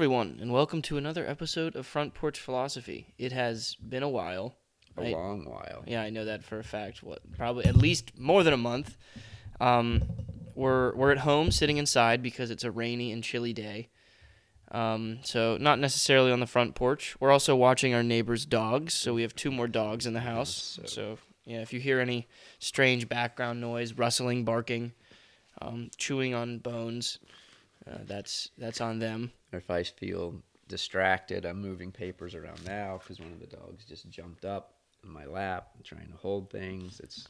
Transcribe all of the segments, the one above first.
everyone, and welcome to another episode of Front Porch Philosophy. It has been a while. A I- long while. Yeah, I know that for a fact. What, probably at least more than a month. Um, we're we're at home, sitting inside because it's a rainy and chilly day. Um, so not necessarily on the front porch. We're also watching our neighbor's dogs. So we have two more dogs in the house. so- So yeah, if you hear any strange background noise, rustling, barking, um, chewing on bones, uh, that's that's on them. Or if I feel distracted, I'm moving papers around now because one of the dogs just jumped up in my lap, trying to hold things. It's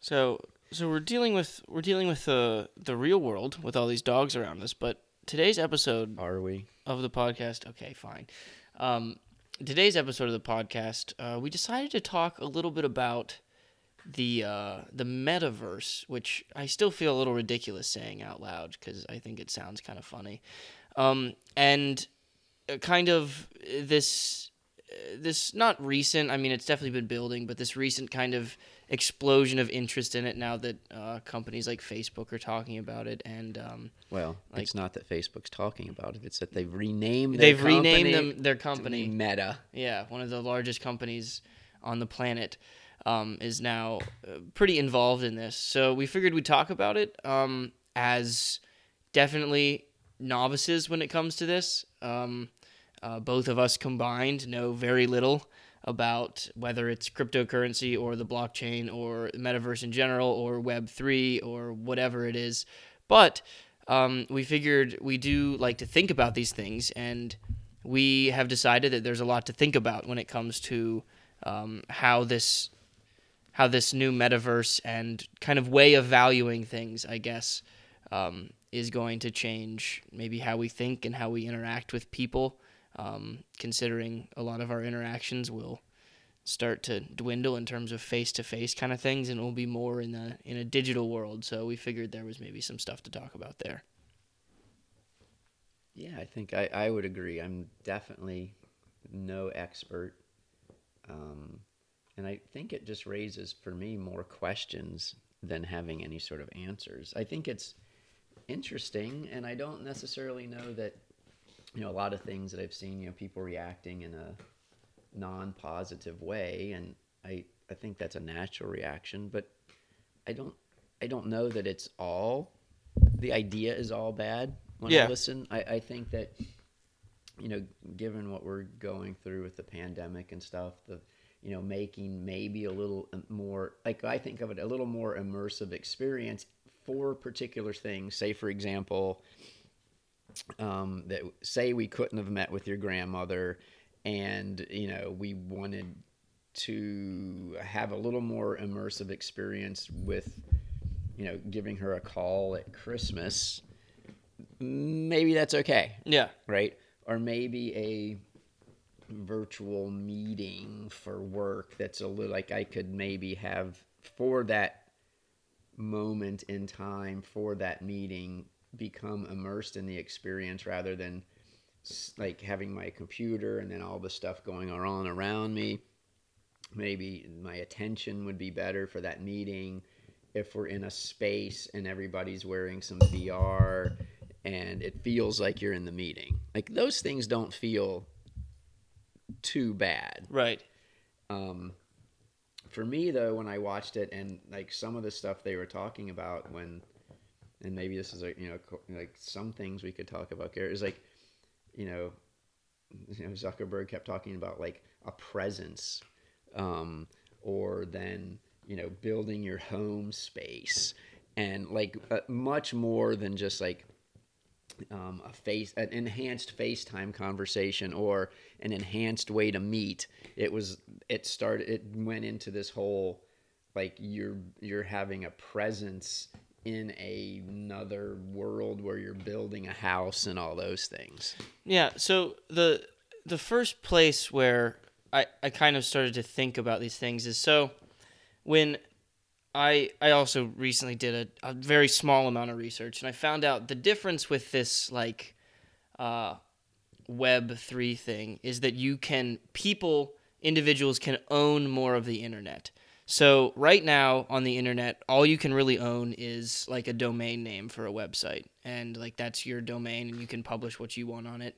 So so we're dealing with we're dealing with the the real world with all these dogs around us, but today's episode are we? of the podcast, okay, fine. Um, today's episode of the podcast, uh, we decided to talk a little bit about the uh, the metaverse, which I still feel a little ridiculous saying out loud because I think it sounds kind of funny, um, and uh, kind of this uh, this not recent. I mean, it's definitely been building, but this recent kind of explosion of interest in it now that uh, companies like Facebook are talking about it, and um, Well, Like- it's not that Facebook's talking about it. It's that they've renamed. Their they've renamed them their company. Meta. Yeah, one of the largest companies on the planet um, is now uh, pretty involved in this. So we figured we'd talk about it um, as definitely novices when it comes to this. Um, uh, both of us combined know very little about whether it's cryptocurrency or the blockchain or the metaverse in general or Web3 or whatever it is. But um, we figured we do like to think about these things and we have decided that there's a lot to think about when it comes to um, how this how this new metaverse and kind of way of valuing things, I guess, um, is going to change maybe how we think and how we interact with people. Um, considering a lot of our interactions will start to dwindle in terms of face to face kind of things, and it will be more in a in a digital world. So we figured there was maybe some stuff to talk about there. Yeah, I think I, I would agree. I'm definitely no expert. Um, and I think it just raises for me more questions than having any sort of answers. I think it's interesting, and I don't necessarily know that, you know, a lot of things that I've seen, you know, people reacting in a non positive way, and I, I think that's a natural reaction, but I don't I don't know that it's all the idea is all bad when Yeah. I listen. I, I think that you know, given what we're going through with the pandemic and stuff, the you know, making maybe a little um, more like I think of it a little more immersive experience for particular things. Say, for example, um, that say we couldn't have met with your grandmother, and you know, we wanted to have a little more immersive experience with you know giving her a call at Christmas. Maybe that's okay Yeah, right? Or maybe a virtual meeting for work that's a little like I could maybe have for that moment in time for that meeting become immersed in the experience rather than like having my computer and then all the stuff going on around me maybe my attention would be better for that meeting if we're in a space and everybody's wearing some VR and it feels like you're in the meeting. Like those things don't feel too bad. right. Um, for me though, when I watched it and like some of the stuff they were talking about when, and maybe this is a you know like some things we could talk about here is like, you know, you know Zuckerberg kept talking about like a presence, um, or then you know building your home space and like uh, much more than just like um, a face an enhanced FaceTime conversation or an enhanced way to meet. It was it started it went into this whole like you're you're having a presence in a, another world where you're building a house and all those things. Yeah, so the the first place where I, I kind of started to think about these things is so when I I also recently did a, a very small amount of research and I found out the difference with this like uh, web three thing is that you can people individuals can own more of the internet. So right now on the internet, all you can really own is like a domain name for a website, and like that's your domain, and you can publish what you want on it.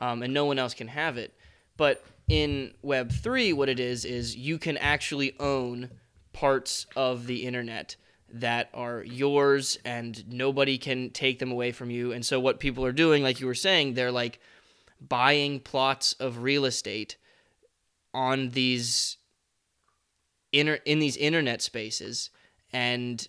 um, and no one else can have it. But in Web three, what it is is you can actually own parts of the internet that are yours and nobody can take them away from you. And so what people are doing, like you were saying, they're like buying plots of real estate on these inter in these internet spaces and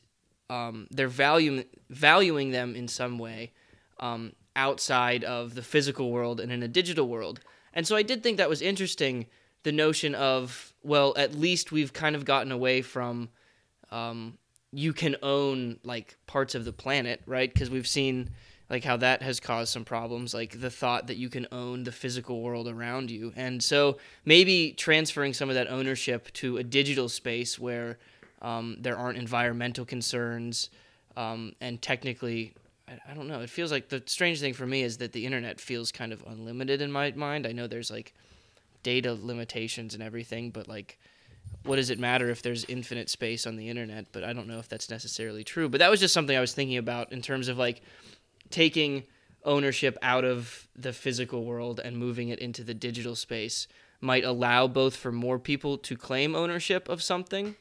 um, they're valuing valuing them in some way um, outside of the physical world and in a digital world. And so I did think that was interesting the notion of well at least we've kind of gotten away from um, you can own like parts of the planet right? Because we've seen like how that has caused some problems like the thought that you can own the physical world around you. And so maybe transferring some of that ownership to a digital space where um, there aren't environmental concerns um, and technically I, I don't know. It feels like the strange thing for me is that the internet feels kind of unlimited in my mind. I know there's like data limitations and everything but like what does it matter if there's infinite space on the internet? But i don't know if that's necessarily true. But that was just something i was thinking about in terms of like taking ownership out of the physical world and moving it into the digital space might allow both for more people to claim ownership of something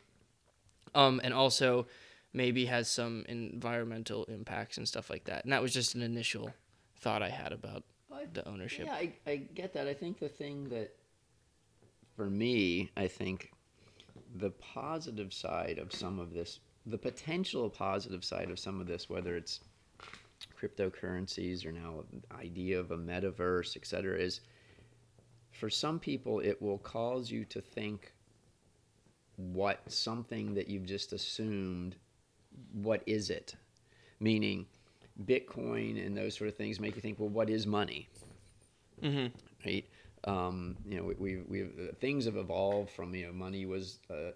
um, and also maybe has some environmental impacts and stuff like that. And that was just an initial thought i had about the ownership. Yeah, I, I get that. I think the thing that, for me, I think the positive side of some of this, the potential positive side of some of this, whether it's cryptocurrencies or now idea of a metaverse, et cetera, is for some people it will cause you to think what something that you've just assumed, what is it? Meaning, Bitcoin and those sort of things make you think, well, what is money? mm-hmm. right? Um, you know, we, we, we things have evolved from you know money was uh,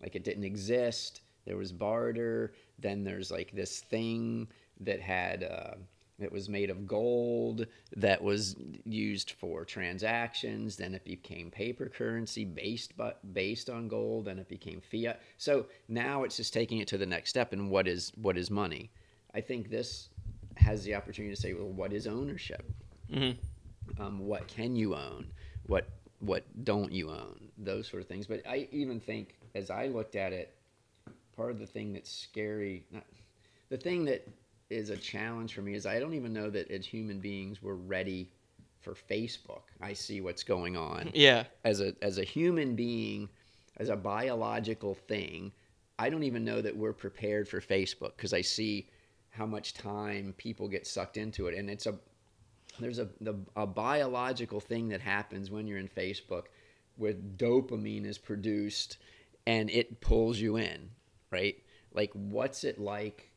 like it didn't exist. There was barter. Then there's like this thing that had uh, that was made of gold that was used for transactions. Then it became paper currency based but based on gold. Then it became fiat. So now it's just taking it to the next step. And what is what is money? I think this has the opportunity to say, well, what is ownership? Mm-hmm. Um, what can you own what what don't you own those sort of things. But i even think as i looked at it part of the thing that's scary not, the thing that is a challenge for me is i don't even know that as human beings we're ready for facebook. I see what's going on. Yeah. As a as a human being as a biological thing i don't even know that we're prepared for facebook because i see how much time people get sucked into it. And it's a there's a, the, a biological thing that happens when you're in facebook where dopamine is produced and it pulls you in right? Like what's it like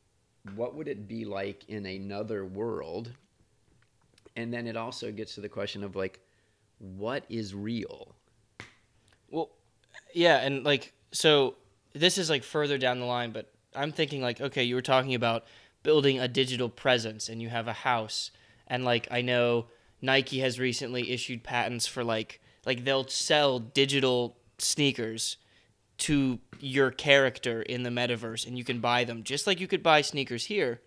what would it be like in another world? And then it also gets to the question of like what is real? Well, yeah, and like so this is like further down the line, but I'm thinking like okay, you were talking about building a digital presence and you have a house and like I know Nike has recently issued patents for like like they'll sell digital sneakers to your character in the metaverse and you can buy them just like you could buy sneakers here.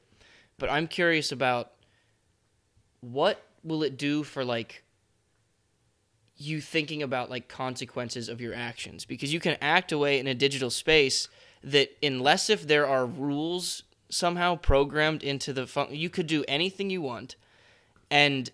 But I'm curious about what will it do for like you thinking about like consequences of your actions because you can act away in a digital space that unless if there are rules somehow programmed into the fun- you could do anything you want and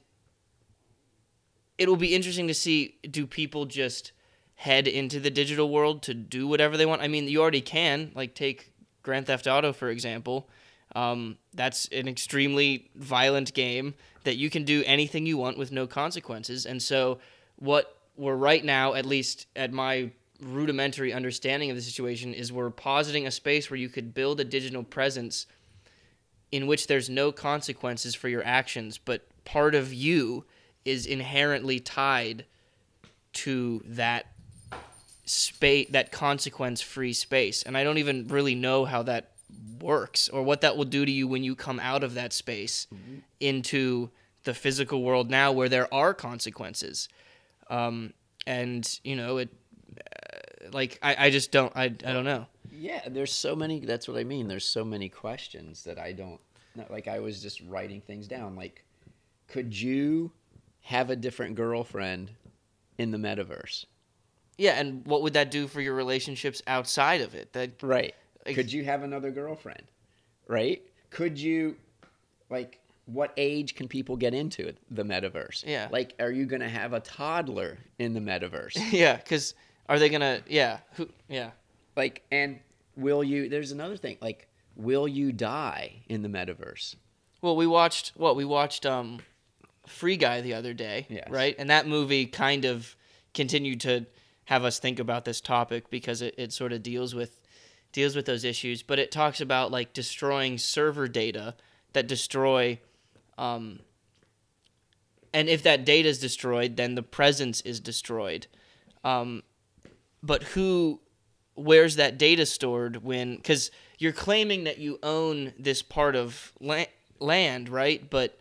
it will be interesting to see do people just head into the digital world to do whatever they want? I mean you already can like take grand theft auto for example. Um, that's an extremely violent game that you can do anything you want with no consequences. And so what we're right now at least at my rudimentary understanding of the situation is we're positing a space where you could build a digital presence in which there's no consequences for your actions but part of you is inherently tied to that space that consequence free space and i don't even really know how that works or what that will do to you when you come out of that space into the physical world now where there are consequences um, and you know it uh, like I, I just don't I, I don't know Yeah, there's so many. That's what I mean. There's so many questions that I don't. Not, like I was just writing things down. Like, could you have a different girlfriend in the metaverse. Yeah, and what would that do for your relationships outside of it? That Right. Like- Could you have another girlfriend? Right? Could you like what age can people get into the metaverse? Yeah. Like are you going to have a toddler in the metaverse? yeah, because are they gonna? Yeah, who? Yeah, like and will you there's another thing like will you die in the metaverse? Well, we watched what we watched um Free Guy the other day, Yes. right? And that movie kind of continued to have us think about this topic because it, it sort of deals with deals with those issues, but it talks about like destroying server data that destroy um and if that data is destroyed, then the presence is destroyed. Um but who where's that data stored when because you're claiming that you own this part of la- land right but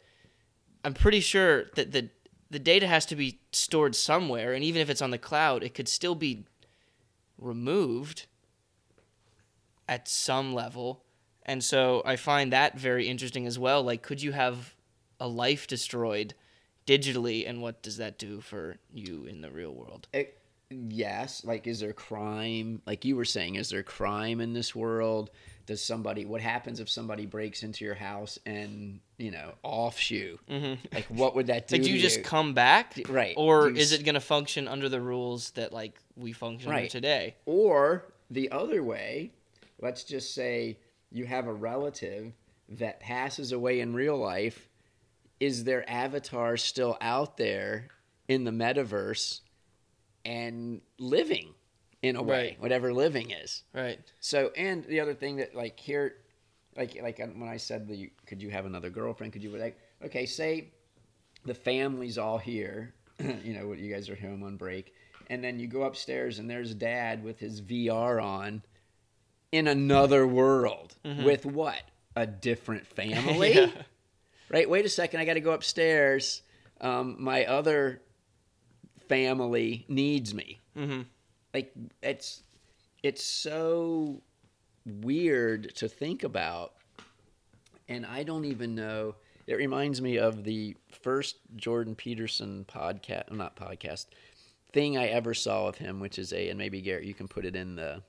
i'm pretty sure that the the data has to be stored somewhere and even if it's on the cloud it could still be removed at some level and so i find that very interesting as well like could you have a life destroyed digitally and what does that do for you in the real world It, yes, like is there crime? Like you were saying, is there crime in this world? Does somebody what happens if somebody breaks into your house and, you know, offs you? mm-hmm. Like what would that do? like do you just come back Right. or you is s- it going to function under the rules that like we function under Right. today Or the other way, let's just say you have a relative that passes away in real life. Is their avatar still out there in the metaverse and living in a way, Right. whatever living is? right So, and the other thing that, like, here, like, like um, when I said the, could you have another girlfriend? Could you, like, okay, say the family's all here, you know, you guys are home on break, and then you go upstairs and there's dad with his VR on in another world Mhm. with what? A different family? yeah. Right? Wait a second, I got to go upstairs. Um, my other family needs me mm-hmm. Like it's it's so weird to think about and i don't even know. It reminds me of the first jordan peterson podcast not podcast thing i ever saw of him which is a and maybe garrett you can put it in the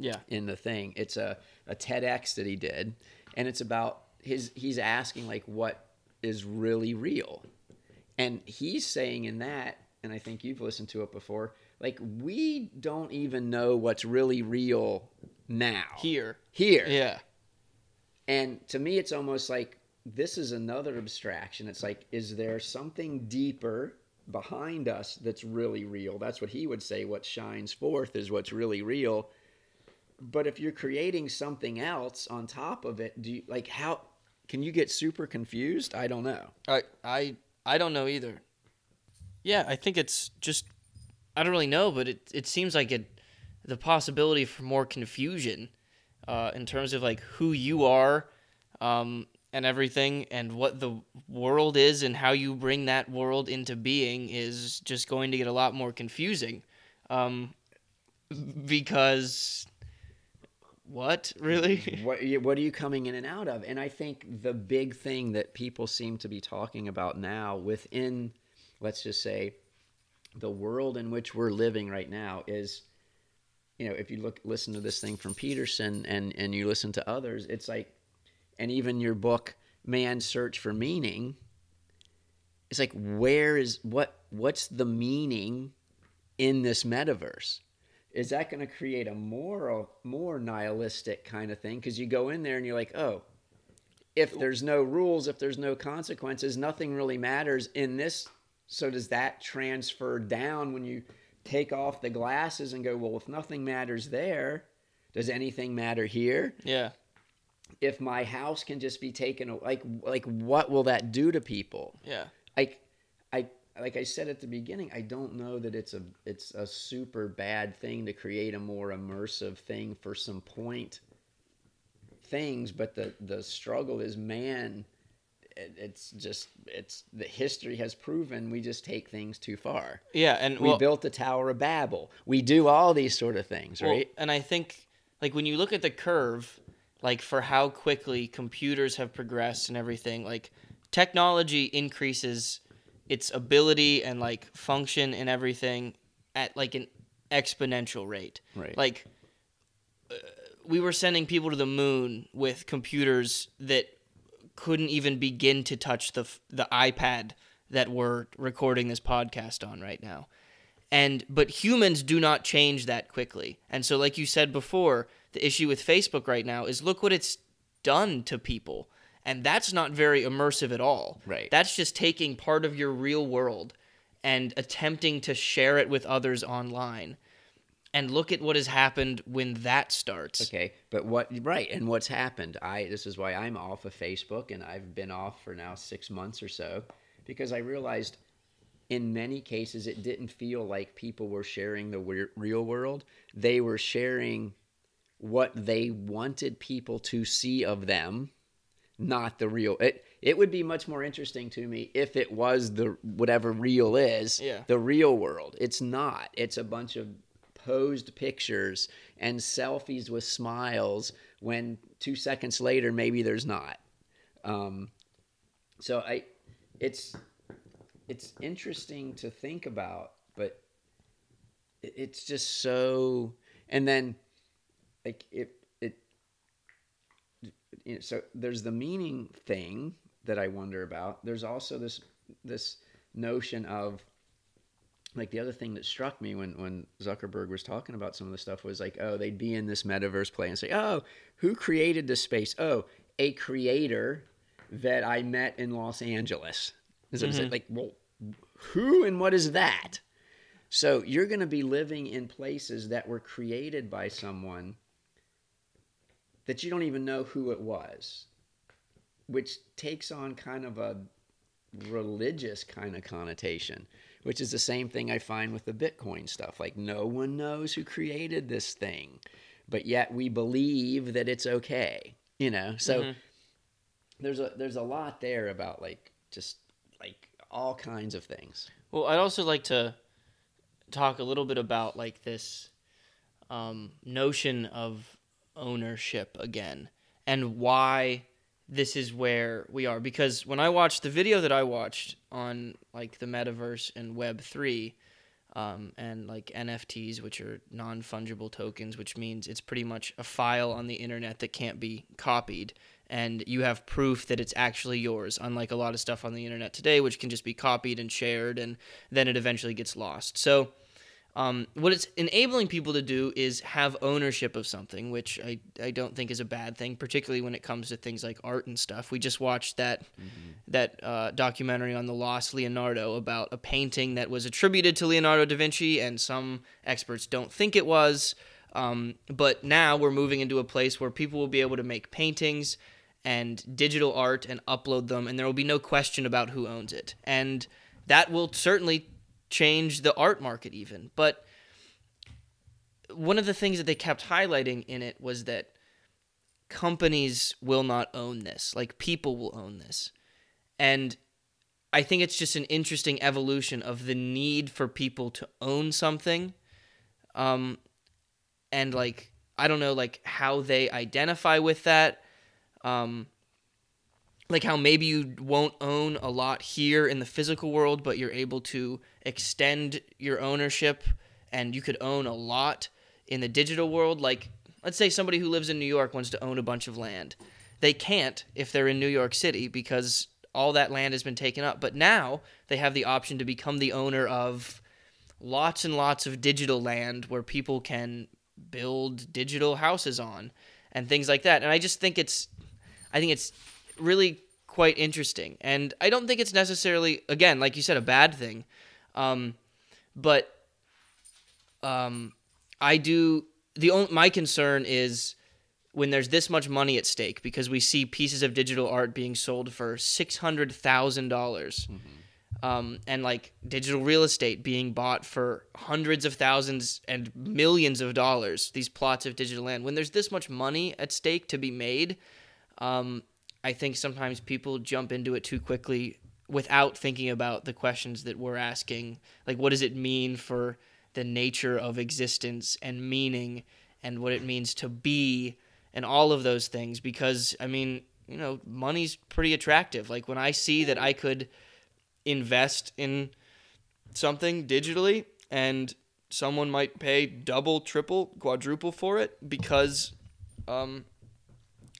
yeah. in the thing. It's a, a tedx that he did and it's about his he's asking like what is really real. And he's saying in that and i think you've listened to it before like we don't even know what's really real now. Here. Here. Yeah. And to me it's almost like this is another abstraction. It's like is there something deeper behind us that's really real? That's what he would say what shines forth is what's really real. But if you're creating something else on top of it do you like how can you get super confused? I don't know. I I I don't know either. Yeah, I think it's just I don't really know, but it it seems like it the possibility for more confusion uh, in terms of like who you are um, and everything and what the world is and how you bring that world into being is just going to get a lot more confusing. Um, because what really? What what are you coming in and out of? And i think the big thing that people seem to be talking about now within let's just say the world in which we're living right now is you know if you look listen to this thing from peterson and and you listen to others it's like and even your book man's search for meaning it's like where is what what's the meaning in this metaverse? Is that going to create a more more nihilistic kind of thing? Because you go in there and you're like oh if there's no rules if there's no consequences nothing really matters in this so does that transfer down when you take off the glasses and go well if nothing matters there does anything matter here? Yeah. If my house can just be taken like like what will that do to people? Yeah. Like I like I said at the beginning, I don't know that it's a it's a super bad thing to create a more immersive thing for some point things, but the the struggle is man. It, it's just it's the history has proven we just take things too far. yeah and We well, built the Tower of Babel. We do all these sort of things, Well, right? and I think like when you look at the curve, like for how quickly computers have progressed and everything, like technology increases its ability and like function and everything at like an exponential rate. Right. Like uh, we were sending people to the moon with computers that couldn't even begin to touch the the iPad that we're recording this podcast on right now. And but humans do not change that quickly. And so like you said before, the issue with Facebook right now is look what it's done to people. And that's not very immersive at all. Right. That's just taking part of your real world and attempting to share it with others online. And look at what has happened when that starts. Okay, but what right and what's happened? I this is why I'm off of Facebook and I've been off for now 6 months or so because I realized in many cases it didn't feel like people were sharing the real world. They were sharing what they wanted people to see of them, not the real. It it would be much more interesting to me if it was the whatever real is, Yeah. the real world. It's not. It's a bunch of posed pictures and selfies with smiles when 2 seconds later maybe there's not. Um so I it's it's interesting to think about, but it's just so and then like it it you know, so there's the meaning thing that I wonder about. There's also this this notion of like the other thing that struck me when when Zuckerberg was talking about some of the stuff was like, oh, they'd be in this metaverse play and say, oh, who created this space? Oh, a creator that I met in Los Angeles. Is it- is it like, well, who and what is that? So you're going to be living in places that were created by someone that you don't even know who it was, which takes on kind of a religious kind of connotation, which is the same thing I find with the Bitcoin stuff. Like, no one knows who created this thing, but yet we believe that it's okay, you know? So there's a there's a lot there about like just like all kinds of things. Well, I'd also like to talk a little bit about like this um, notion of ownership again and why this is where we are. Because when I watched the video that I watched on like the metaverse and Web three, um, and like NFTs, which are non fungible tokens, which means it's pretty much a file on the internet that can't be copied. And you have proof that it's actually yours, unlike a lot of stuff on the internet today, which can just be copied and shared and then it eventually gets lost. So, um, what it's enabling people to do is have ownership of something, which I, I don't think is a bad thing, particularly when it comes to things like art and stuff. We just watched that that uh, documentary on the lost Leonardo about a painting that was attributed to Leonardo da Vinci, and some experts don't think it was. Um, but now we're moving into a place where people will be able to make paintings and digital art and upload them, and there will be no question about who owns it. And that will certainly change the art market, even. But one of the things that they kept highlighting in it was that companies will not own this, like people will own this. And I think it's just an interesting evolution of the need for people to own something. Um, and like, I don't know, like how they identify with that. Um, like how maybe you won't own a lot here in the physical world, but you're able to extend your ownership and you could own a lot in the digital world. Like, let's say somebody who lives in New York wants to own a bunch of land. They can't if they're in New York City because all that land has been taken up. But now they have the option to become the owner of lots and lots of digital land where people can build digital houses on and things like that. And I just think it's I think it's really quite interesting. And I don't think it's necessarily again, like you said, a bad thing. Um, but um, I do the only my concern is when there's this much money at stake because we see pieces of digital art being sold for six hundred thousand dollars, um, and like digital real estate being bought for hundreds of thousands and millions of dollars. These plots of digital land. When there's this much money at stake to be made, um, I think sometimes people jump into it too quickly without thinking about the questions that we're asking. Like, what does it mean for the nature of existence and meaning and what it means to be and all of those things? Because, I mean, you know, money's pretty attractive. Like, when I see that I could invest in something digitally and someone might pay double, triple, quadruple for it because um,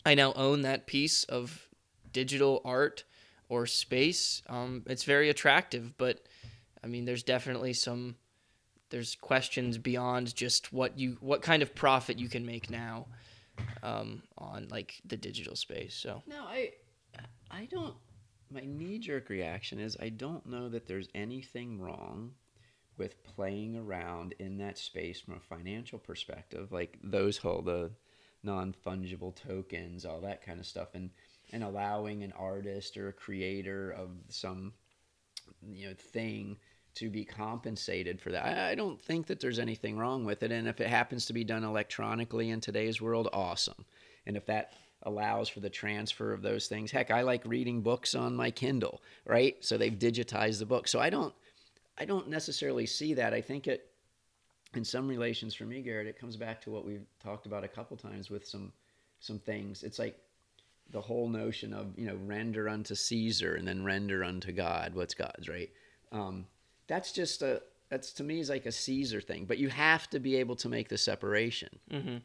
I now own that piece of digital art or space. Um, it's very attractive, but I mean, there's definitely some there's questions beyond just what you what kind of profit you can make now um, on like the digital space. So No, I I don't my knee jerk reaction is I don't know that there's anything wrong with playing around in that space from a financial perspective, like those whole the non fungible tokens, all that kind of stuff, and and allowing an artist or a creator of some you know thing to be compensated for that. I, I don't think that there's anything wrong with it, and if it happens to be done electronically in today's world, awesome. And if that allows for the transfer of those things, heck, I like reading books on my Kindle, right? So they've digitized the book. So I don't, I don't necessarily see that. I think it, in some relations for me, Garrett, it comes back to what we've talked about a couple times with some, some things. It's like the whole notion of you know render unto Caesar and then render unto God. What's God's, right? Um, that's just a that's to me is like a Caesar thing. But you have to be able to make the separation. mm-hmm.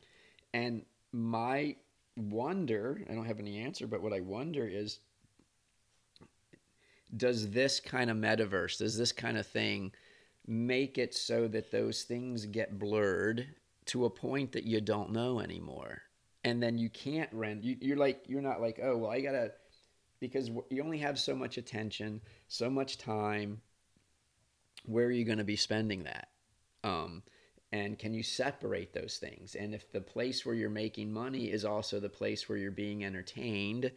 And my wonder, I don't have any answer, but what I wonder is does this kind of metaverse, does this kind of thing make it so that those things get blurred to a point that you don't know anymore? And then you can't rent, you, you're like, you're not like, oh, well, I gotta, because you only have so much attention, so much time. Where are you going to be spending that? Um, and can you separate those things and if the place where you're making money is also the place where you're being entertained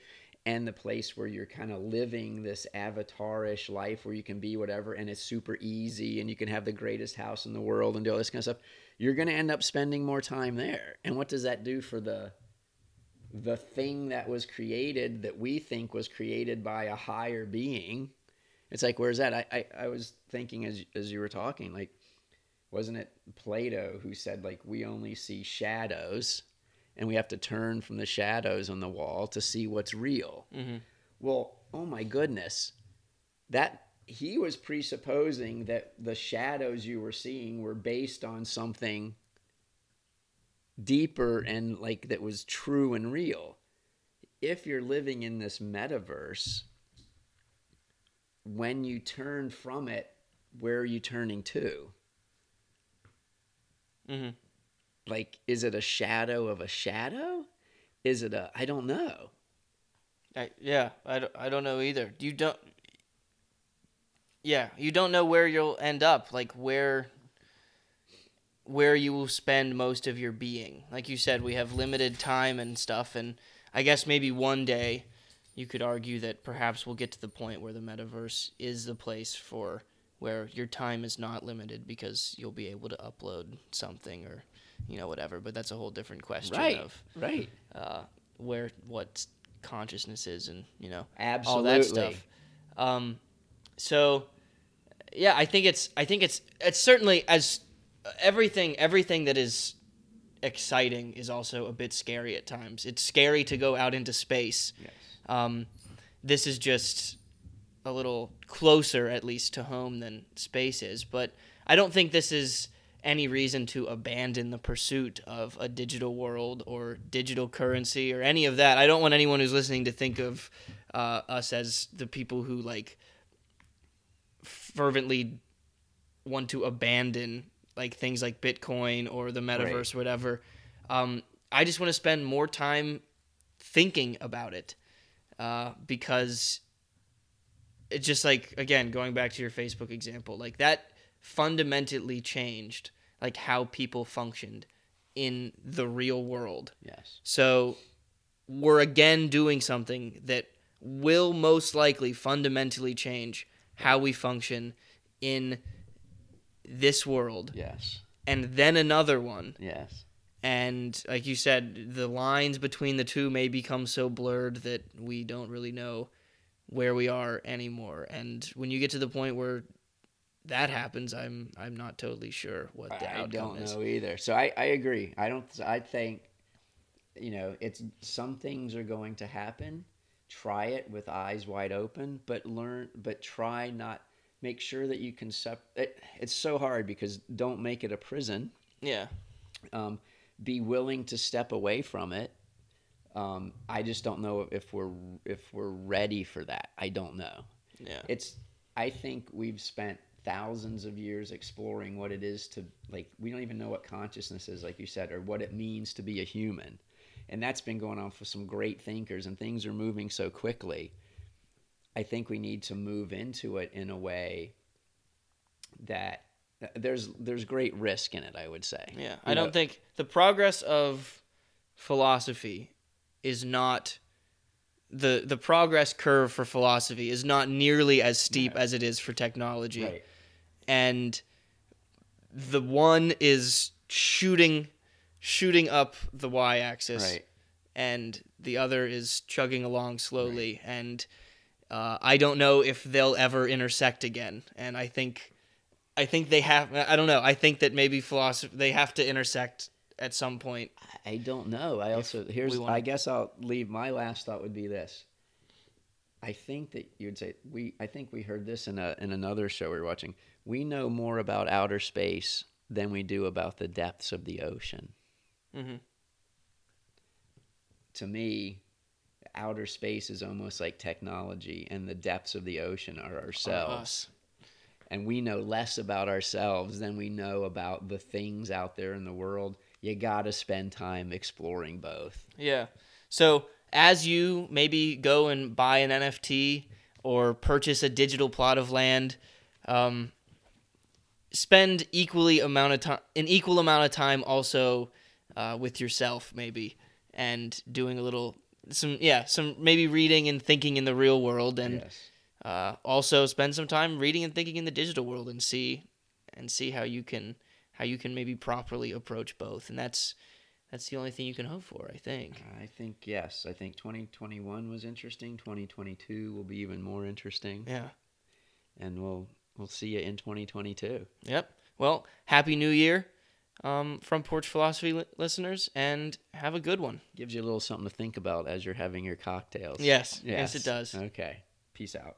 and the place where you're kind of living this avatarish life where you can be whatever and it's super easy and you can have the greatest house in the world and do all this kind of stuff you're going to end up spending more time there. And what does that do for the the thing that was created that we think was created by a higher being? It's like where's that? I i, I was thinking as as you were talking like wasn't it Plato who said like we only see shadows and we have to turn from the shadows on the wall to see what's real. Mm-hmm. Well, oh my goodness. That he was presupposing that the shadows you were seeing were based on something deeper and like that was true and real. If you're living in this metaverse, when you turn from it, where are you turning to? Mm-hmm. Like is it a shadow of a shadow is it a i don't know I, yeah, I don't, I don't know either. You don't. Yeah, you don't know where you'll end up. Like where. Where you will spend most of your being. Like you said, we have limited time and stuff, and I guess maybe one day, you could argue that perhaps we'll get to the point where the metaverse is the place for where your time is not limited because you'll be able to upload something or, you know, whatever. But that's a whole different question right of right uh, where what consciousness is and you know absolutely all that stuff. Um, so yeah, I think it's I think it's it's certainly as everything everything that is exciting is also a bit scary at times. It's scary to go out into space. yes Um, this is just a little closer, at least, to home than space is. But I don't think this is any reason to abandon the pursuit of a digital world or digital currency or any of that. I don't want anyone who's listening to think of uh, us as the people who like fervently want to abandon like things like Bitcoin or the metaverse or whatever. Um, I just want to spend more time thinking about it uh, because it's just like again going back to your Facebook example, like that fundamentally changed like how people functioned in the real world. yes. So we're again doing something that will most likely fundamentally change how we function in this world. Yes. And then another one. Yes. And like you said the lines between the two may become so blurred that we don't really know where we are anymore. And when you get to the point where that happens i'm i'm not totally sure what the i outcome don't is know either so i i agree i don't i think you know it's some things are going to happen try it with eyes wide open, but learn, but try not. Make sure that you can sep. It, it's so hard because don't make it a prison. Yeah. Um, be willing to step away from it. Um, I just don't know if we're if we're ready for that. I don't know. Yeah. It's. I think we've spent thousands of years exploring what it is to like. We don't even know what consciousness is, like you said, or what it means to be a human, and that's been going on for some great thinkers. And things are moving so quickly. I think we need to move into it in a way that there's there's great risk in it. I would say. Yeah, You I know, don't think the progress of philosophy is not the the progress curve for philosophy is not nearly as steep No. as it is for technology. Right. And the one is shooting shooting up the y axis Right. and the other is chugging along slowly and uh, I don't know if they'll ever intersect again and I think I think they have I don't know I think that maybe philosophy they have to intersect at some point I don't know. I also here's I guess I'll leave my last thought would be this. I think that you'd say we I think we heard this in a in another show we were watching. We know more about outer space than we do about the depths of the ocean. Mhm. To me, outer space is almost like technology and the depths of the ocean are ourselves. and we know less about ourselves than we know about the things out there in the world. You got to spend time exploring both. Yeah. So as you maybe go and buy an NFT or purchase a digital plot of land, um, spend equally amount of time, an equal amount of time also uh, with yourself, maybe, and doing a little some yeah some maybe reading and thinking in the real world, and yes. uh, also spend some time reading and thinking in the digital world, and see and see how you can how you can maybe properly approach both, and that's that's the only thing you can hope for, I think. I think yes. I think 2021 was interesting. 2022 will be even more interesting, Yeah. and we'll we'll see you in 2022. Yep. Well, happy New Year um, from Porch Philosophy li- listeners, and have a good one. Gives you a little something to think about as you're having your cocktails. Yes. Yes, it does. Okay. Peace out.